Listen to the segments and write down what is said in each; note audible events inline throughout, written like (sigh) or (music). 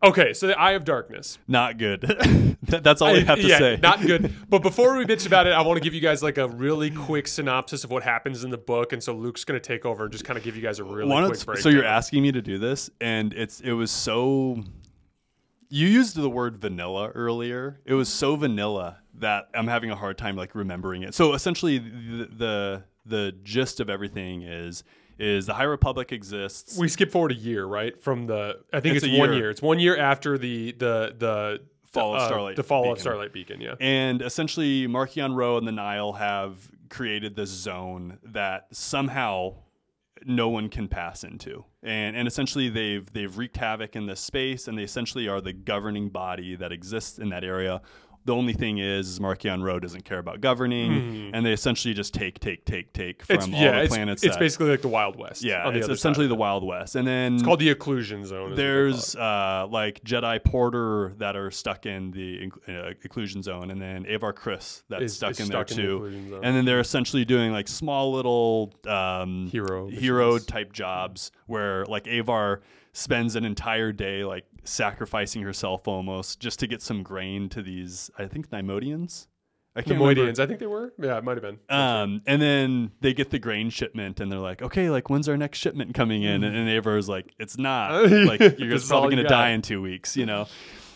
Okay, so the Eye of Darkness. Not good. (laughs) That's all I have to yeah, say. not good. (laughs) But before we bitch about it, I want to give you guys like a really quick synopsis of what happens in the book, and so Luke's going to take over and just kind of give you guys a really One quick break. so you're asking me to do this, and it's it was so. You used the word vanilla earlier. It was so vanilla that I'm having a hard time like remembering it. So essentially, the the, the gist of everything is is the High Republic exists. we skip forward a year, right? From the I think It's it's, one year. year. It's one year after the the the Fall of uh, Starlight the fall of Beacon. Starlight Beacon. Yeah. And essentially, Marchion Ro and the Nihil have created this zone that somehow no one can pass into. And and essentially they've they've wreaked havoc in this space and they essentially are the governing body that exists in that area. The only thing is, is Marchion Ro doesn't care about governing, and they essentially just take, take, take, take from It's all yeah. the It's, planets. it's that- basically like the Wild West. yeah, on the it's essentially the Wild West. And then It's called the Occlusion Zone. is what they call there's uh, like Jedi Porter that are stuck in the uh, occlusion zone, and then Avar Kriss that's Is- stuck is in stuck there in too. zone. and then they're essentially doing like small little um, Hero hero missions. type jobs where like Avar spends an entire day like sacrificing herself almost just to get some grain to these I think Neimoidians. I can't. I think they were. Yeah, it might have been. Um, and then they get the grain shipment, and they're like, "Okay, like when's our next shipment coming in?" And, and Avar's like, "It's not. (laughs) Like you're is probably gonna die in two weeks," you know.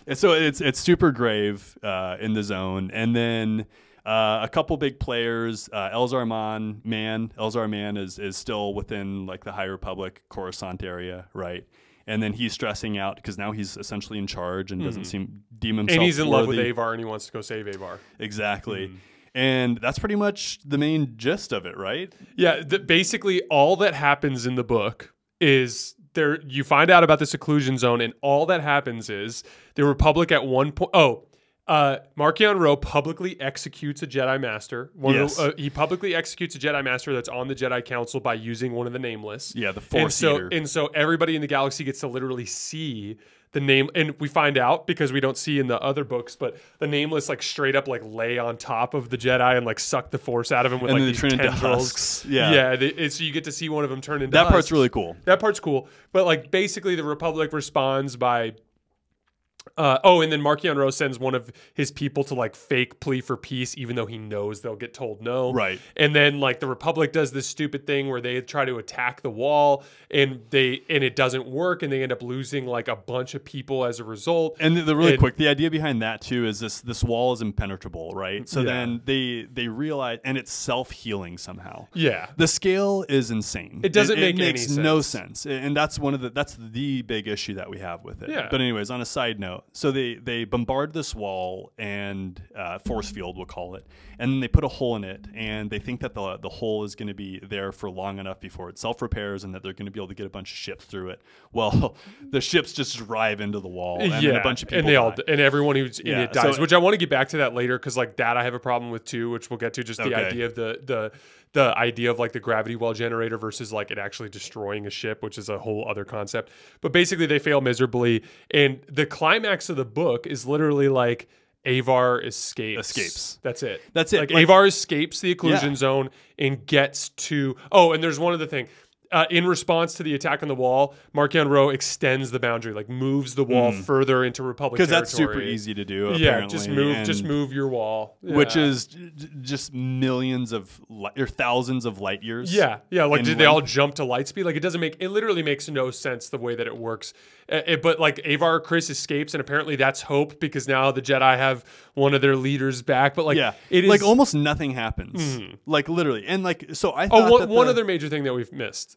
And so it's it's super grave uh, in the zone, and then. Uh, a couple big players, uh, Elzar Mann, man, Elzar Mann is is still within like the High Republic Coruscant area, right? And then he's stressing out because now he's essentially in charge and doesn't seem deem himself. And he's in love with. Avar, and he wants to go save Avar. Exactly. Hmm. And that's pretty much the main gist of it, right? Yeah, th- basically all that happens in the book is there you find out about the seclusion zone and all that happens is the republic at one point oh uh Marchion Ro publicly executes a Jedi master. One Yes. the, uh, he publicly executes a Jedi master that's on the Jedi Council by using one of the nameless. Yeah, the Force and so Eater. and so everybody in the galaxy gets to literally see the name and we find out because we don't see in the other books but the nameless like straight up like lay on top of the jedi and like suck the force out of him with And like these tendrils. Yeah. yeah they, it's, so you get to see one of them turn into That part's husks. really cool. that part's cool but like basically the republic responds by uh, oh, and then Marchion Rose sends one of his people to like fake plea for peace, even though he knows they'll get told no. Right. And then like the Republic does this stupid thing where they try to attack the wall, and they and it doesn't work, and they end up losing like a bunch of people as a result. And the, the really And- quick, the idea behind that too is this: this wall is impenetrable, right? So Yeah. then they they realize, and it's self healing somehow. yeah. The scale is insane. It doesn't make any makes no sense. sense, and that's one of the that's the big issue that we have with it. Yeah. But anyways, on a side note, so they they bombard this wall and uh, force field, we'll call it, and then they put a hole in it, and they think that the the hole is going to be there for long enough before it self repairs, and that they're going to be able to get a bunch of ships through it. Well, (laughs) the ships just drive into the wall, and then a bunch of people and they all and everyone who's in Yeah, it dies. so- which I want to get back to that later because like that I have a problem with too, which we'll get to. Just the Okay. idea of the the the idea of like the gravity well generator versus like it actually destroying a ship, which is a whole other concept. But basically, they fail miserably, and the climax of the book is literally like. Avar escapes. Escapes. That's it. That's it. Like, Like- Avar escapes the occlusion Yeah. zone and gets to. Oh, and there's one other thing. Uh, in response to the attack on the wall, Marchion Ro extends the boundary, like moves the wall further into Republic because Mm. that's super easy to do. Yeah, just move, just move your wall, which is just millions of light or thousands of light years. yeah, yeah. Like did they all jump to light speed? Like it doesn't make it literally makes no sense the way that it works. Uh, it- but like Avar Kriss escapes, and apparently that's hope because now the Jedi have one of their leaders back. But like yeah, it is like almost nothing happens. Like literally, and like so I Oh, one, that one the- other major thing that we've missed.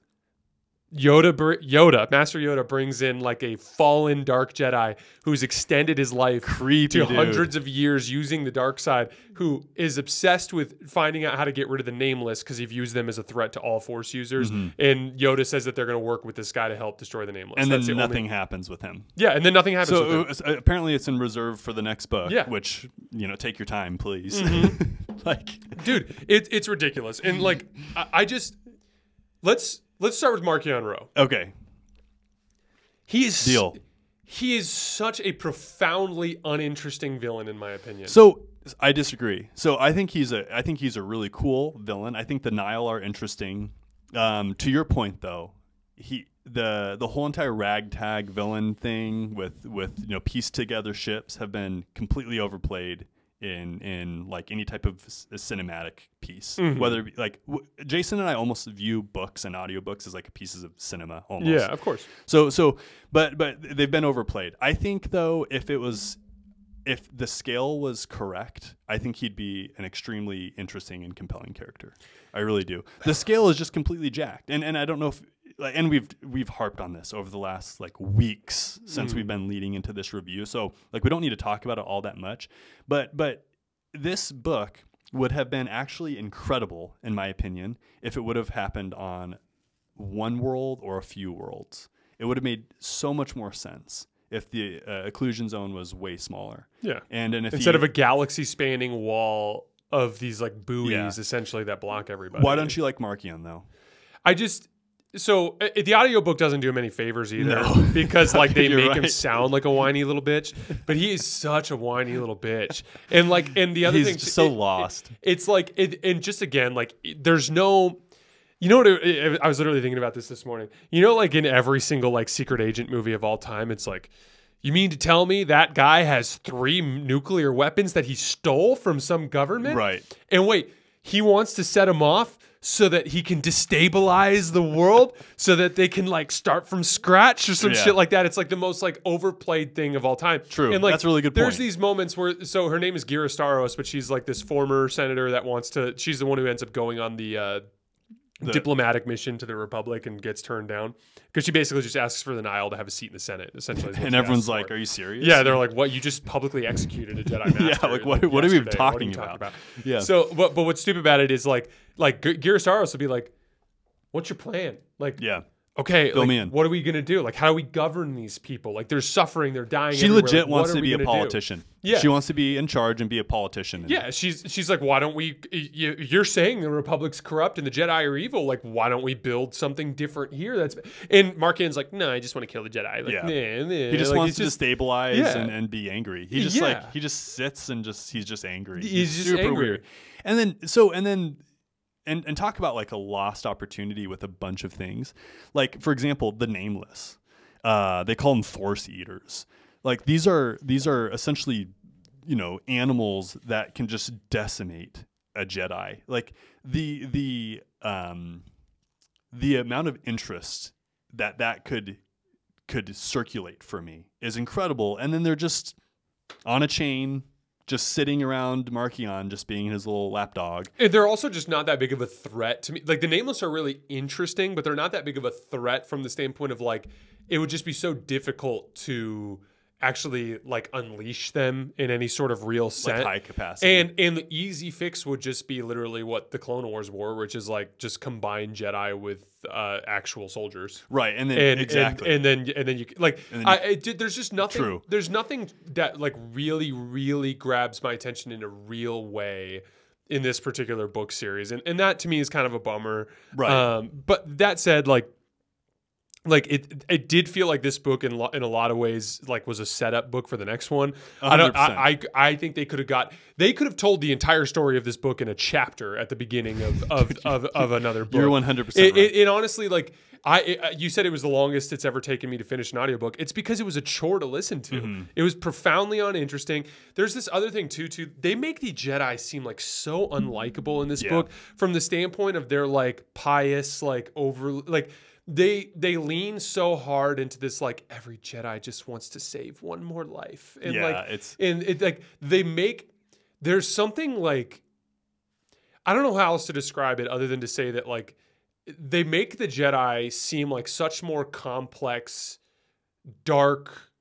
Yoda, br- Yoda, Master Yoda brings in like a fallen dark Jedi who's extended his life Creepy to dude. hundreds of years using the dark side, who is obsessed with finding out how to get rid of the nameless because he views them as a threat to all Force users. And Yoda says that they're going to work with this guy to help destroy the nameless. Mm-hmm. and then the nothing Only, happens with him. yeah, and then nothing happens. with So him. uh, uh, apparently, it's in reserve for the next book. Yeah. which you know, take your time, please. Mm-hmm. (laughs) like, dude, it, it's ridiculous. And like, I, I just let's let's start with Marchion Rowe. okay, He is deal. He is such a profoundly uninteresting villain, in my opinion. So I disagree. So I think he's a I think he's a really cool villain. I think the Nihil are interesting. Um, to your point though, he the the whole entire ragtag villain thing with with you know pieced together ships have been completely overplayed in in like any type of s- cinematic piece Mhm. whether it be, like w- Jason and I almost view books and audiobooks as like pieces of cinema almost Yeah, of course. so so but but they've been overplayed. I think though if it was if the scale was correct, I think he'd be an extremely interesting and compelling character. I really do. The scale is just completely jacked. And and I don't know if and we've we've harped on this over the last like weeks since we've been leading into this review. So like we don't need to talk about it all that much. But but this book would have been actually incredible in my opinion if it would have happened on one world or a few worlds. It would have made so much more sense if the uh, occlusion zone was way smaller. Yeah. And if Instead you, of a galaxy spanning wall of these like buoys Yeah. essentially that block everybody. why don't you like Marchion though? I just so uh, the audiobook doesn't do him any favors either No. (laughs) because like (laughs) they make him sound like a whiny little bitch, but he is such a whiny little bitch. And like and the other thing. He's just so it- it- lost. it's like it, and just again like it- there's no you know what it, it- I was literally thinking about this this morning. You know like in every single like secret agent movie of all time it's like you mean to tell me that guy has three nuclear weapons that he stole from some government? Right. And wait, he wants to set them off so that he can destabilize the world so that they can like start from scratch or some Yeah. shit like that. It's like the most like overplayed thing of all time. True. And like That's a really good There's point. these moments where so her name is Ghirra Starros, but she's like this former senator that wants to she's the one who ends up going on the uh The- diplomatic mission to the Republic and gets turned down because she basically just asks for the Nihil to have a seat in the Senate. Essentially, And everyone's like, for. "Are you serious?" Yeah, they're like, "What? You just publicly executed a Jedi master?" (laughs) Yeah, like, what- what are we talking you about? about? Yeah. So, but but what's stupid about it is like like G- Gyrosaros would be like, "What's your plan?" Like, yeah. Okay, Fill like, me in. what are we gonna do? Like, how do we govern these people? Like, they're suffering, they're dying. She everywhere. legit Like, wants to be a gonna do? politician. Yeah. She wants to be in charge and be a politician. And Yeah, she's she's like, why don't we? You, you're saying the Republic's corrupt and the Jedi are evil. Like, why don't we build something different here? That's and Marchion's like, no, I just want to kill the Jedi. Like, Yeah. nah, nah. He just Like, wants he's to destabilize Yeah. and, and be angry. He just Yeah. like he just sits and just he's just angry. He's just super angry. weird. And then so and then and and talk about like a lost opportunity with a bunch of things. Like for example, the nameless. Uh, they call them force eaters. Like these are these are essentially you know animals that can just decimate a Jedi. Like the the um the amount of interest that that could could circulate for me is incredible. And then they're just on a chain, just sitting around Marchion, just being his little lapdog. They're also just not that big of a threat to me. Like the nameless are really interesting, but they're not that big of a threat from the standpoint of like it would just be so difficult to actually like unleash them in any sort of real Like sense. high capacity. and and the easy fix would just be literally what the Clone Wars were, which is like just combine Jedi with uh, actual soldiers. right, and then And, exactly. and, and then and then you like then I, it, did- there's just nothing True. there's nothing that like really really grabs my attention in a real way in this particular book series and and that to me is kind of a bummer Right. um but that said like like it it did feel like this book in lo- in a lot of ways like was a setup book for the next one. I don't I, I I think they could have got they could have told the entire story of this book in a chapter at the beginning of (laughs) of of, of another (laughs) book. You're 100% It, right. it, it honestly like I it, you said it was the longest it's ever taken me to finish an audiobook. It's because it was a chore to listen to. Mm-hmm. It was profoundly uninteresting. There's this other thing too too. They make the Jedi seem like so unlikable in this Yeah. book from the standpoint of their like pious like over like they they lean so hard into this like every Jedi just wants to save one more life and Yeah, like it's- and it like they make there's something like I don't know how else to describe it other than to say that like they make the Jedi seem like such more complex, dark.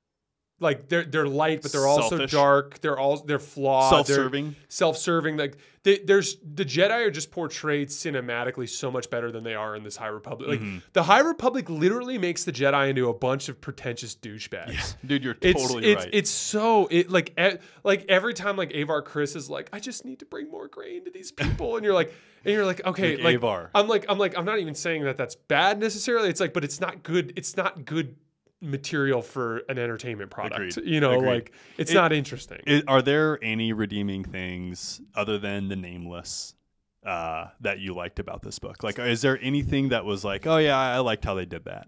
Like they're they're light, but they're also Selfish. dark. They're all they're flawed. they're Self-serving. self-serving. Like they, there's the Jedi are just portrayed cinematically so much better than they are in this High Republic. Like Mm-hmm. the High Republic literally makes the Jedi into a bunch of pretentious douchebags. Dude, you're It's totally it's right. it's so it like e- like every time like Avar Kriss is like I just need to bring more grain to these people and you're like and you're like okay Like like Avar. I'm like I'm like I'm not even saying that that's bad necessarily it's like but it's not good it's not good material for an entertainment product Agreed. you know Agreed. like it's It- not interesting I- are there any redeeming things other than the nameless uh, that you liked about this book? Like, is there anything that was like, oh yeah, I liked how they did that?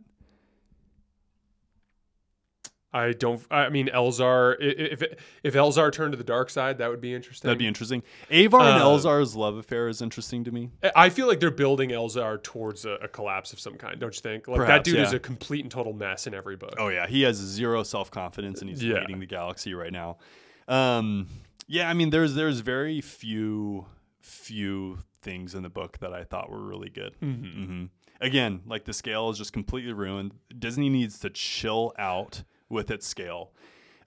I don't. I mean, Elzar. If if Elzar turned to the dark side, that would be interesting. That'd be interesting. Avar and Uh, Elzar's love affair is interesting to me. I feel like they're building Elzar towards a, a collapse of some kind. Don't you think? Like that Perhaps, dude is a complete and total mess in every book. Oh yeah, he has zero self confidence and he's Yeah. leading the galaxy right now. Um, yeah, I mean, there's there's very few few things in the book that I thought were really good. hmm Again, like the scale is just completely ruined. Disney needs to chill out with its scale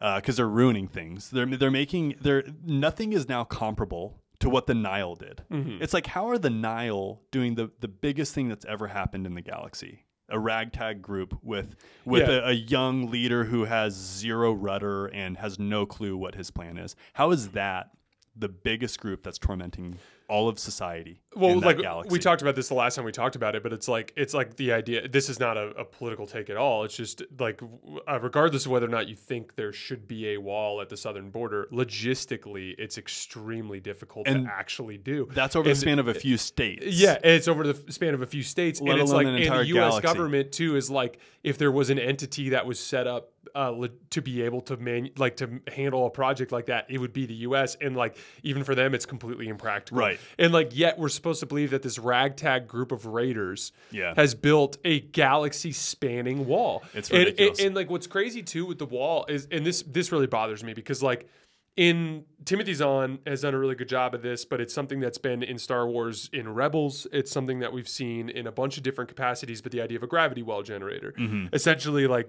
uh, because they're ruining things. They're they're making they're nothing is now comparable to what the Nihil did. Mm-hmm. It's like how are the Nihil doing the the biggest thing that's ever happened in the galaxy? A ragtag group with with Yeah. a, a young leader who has zero rudder and has no clue what his plan is. How is that the biggest group that's tormenting all of society? Well like galaxy? we talked about this the last time we talked about it but it's like it's like the idea this is not a, a political take at all it's just like uh, regardless of whether or not you think there should be a wall at the southern border logistically it's extremely difficult And to actually do That's over And- the span of a few states. yeah, it's over the span of a few states, Let and it's like, an and the U.S. galaxy. government too is like, if there was an entity that was set up uh, le- to be able to man, like to handle a project like that, it would be the U.S. And like, even for them, it's completely impractical. Right. And like, yet we're supposed to believe that this ragtag group of raiders Yeah. has built a galaxy-spanning wall. It's And- and, ridiculous. and like, what's crazy too with the wall is, and this this really bothers me because like in Timothy Zahn has done a really good job of this, but it's something that's been in Star Wars in Rebels. It's something that we've seen in a bunch of different capacities, but the idea of a gravity well generator. Mm-hmm. Essentially like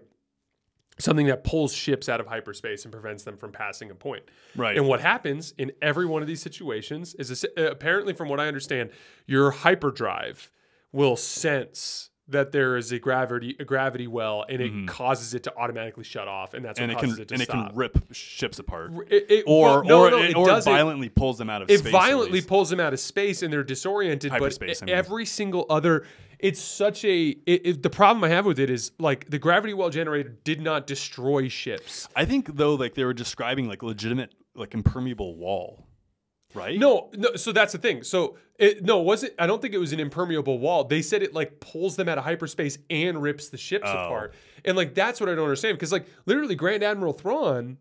something that pulls ships out of hyperspace and prevents them from passing a point. Right. And what happens in every one of these situations is this, uh, apparently from what I understand, your hyperdrive will sense that there is a gravity a gravity well and it mm-hmm. causes it to automatically shut off and that's what and it causes can it to and it can rip ships apart. It- it- or well, no, or no, it, it or violently pulls them out of it space. at violently pulls them out of space and they're disoriented Hyperspace, but I mean. every single other it's such a it, it- the problem i have with it is like the gravity well generator did not destroy ships I think though, like they were describing like legitimate, like impermeable wall, right? no no so that's the thing so it no was it i don't think it was an impermeable wall they said it like pulls them out of hyperspace and rips the ships Oh. apart and like that's what i don't understand because like literally grand admiral thrawn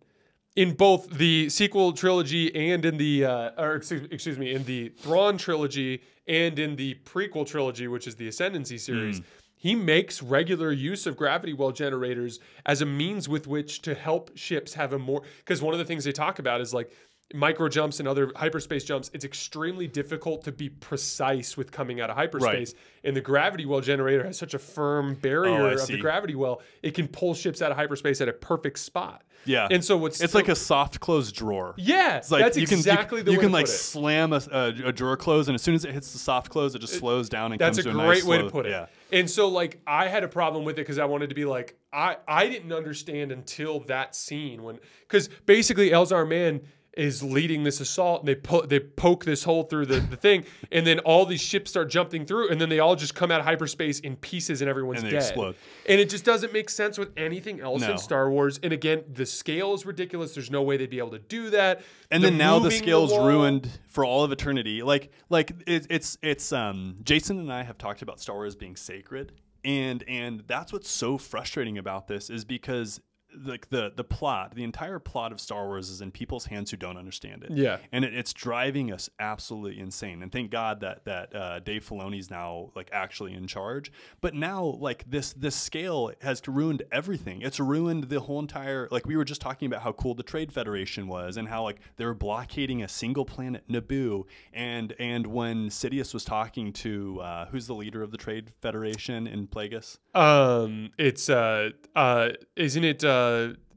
in both the sequel trilogy and in the uh, or excuse, excuse me in the Thrawn trilogy and in the prequel trilogy, which is the Ascendancy series, he makes regular use of gravity well generators as a means with which to help ships have a more because one of the things they talk about is like micro jumps and other hyperspace jumps it's extremely difficult to be precise with coming out of hyperspace and the gravity well generator has such a firm barrier Oh, of the gravity well it can pull ships out of hyperspace at a perfect spot Yeah. and so what's It's so- like a soft closed drawer. yeah, It's like that's you can, you- exactly the you way can like slam a, a, a drawer close, and as soon as it hits the soft close, it just slows down and That's a comes to great nice way slow- to put it. Yeah. And so like I had a problem with it because I wanted to be like I I didn't understand until that scene when because basically Elzar Mann is leading this assault and they po- they poke this hole through the, the thing and then all these ships start jumping through and then they all just come out of hyperspace in pieces and everyone's And they dead. explode. And it just doesn't make sense with anything else No. in Star Wars. And again, the scale is ridiculous. There's no way they'd be able to do that. and They're then now the scale's wall. ruined for all of eternity. Like like it, it's it's um Jason and I have talked about Star Wars being sacred, and and that's what's so frustrating about this is because like the the plot, the entire plot of Star Wars is in people's hands who don't understand it. Yeah. and it, it's driving us absolutely insane. And thank God that that uh, Dave Filoni's now like actually in charge. But now like this this scale has ruined everything. It's ruined the whole entire like we were just talking about how cool the Trade Federation was and how like they were blockading a single planet Naboo. And and when Sidious was talking to uh, who's the leader of the Trade Federation in Plagueis? Um, it's uh, uh, isn't it uh,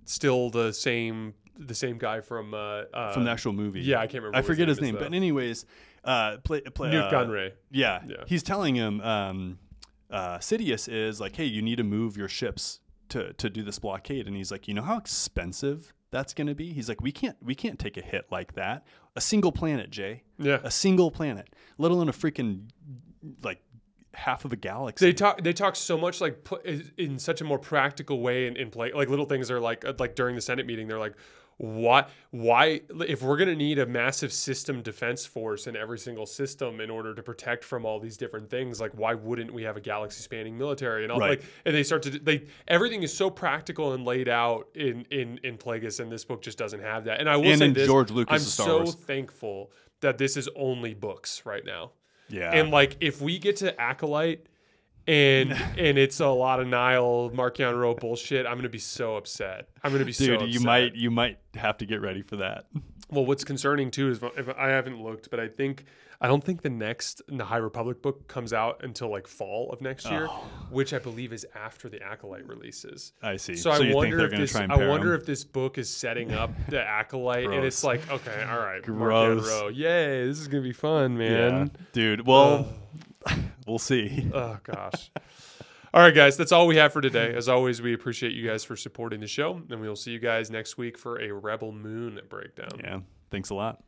still the same the same guy from uh, uh From the actual movie. yeah, I can't remember. I forget his is, name, though. but anyways, uh, play, play, Nute uh, Gunray. Yeah, Yeah. he's telling him, um, uh, Sidious is like, hey, you need to move your ships to to do this blockade, and he's like, you know how expensive that's going to be. He's like, we can't we can't take a hit like that. A single planet, Jay. Yeah. A single planet, let alone a freaking like half of a galaxy. They talk. They talk so much like in such a more practical way in, in play. Like little things are like uh, like during the Senate meeting, they're like, why why if we're going to need a massive system defense force in every single system in order to protect from all these different things like why wouldn't we have a galaxy spanning military and all Right. like and they start to they everything is so practical and laid out in in in Plagueis and this book just doesn't have that and I will And say this George Lucas' I'm so Wars. thankful that this is only books right now Yeah. and like if we get to acolyte and (laughs) and it's a lot of Nihil Marchion Ro bullshit, I'm gonna be so upset. I'm gonna be so Dude, upset. you might you might have to get ready for that. Well, what's concerning too is if I haven't looked, but I think I don't think the next the High Republic book comes out until like fall of next year, Oh. which I believe is after the Acolyte releases. I see. So, you I wonder if this I wonder wonder 'em? if this book is setting up the Acolyte, and it's like okay, all right, Gross. Row, yay, this is gonna be fun, man. Yeah. Dude, well, uh, we'll see. (laughs) Oh gosh. All right, guys, that's all we have for today. As always, we appreciate you guys for supporting the show, and we will see you guys next week for a Rebel Moon breakdown. Yeah. Thanks a lot.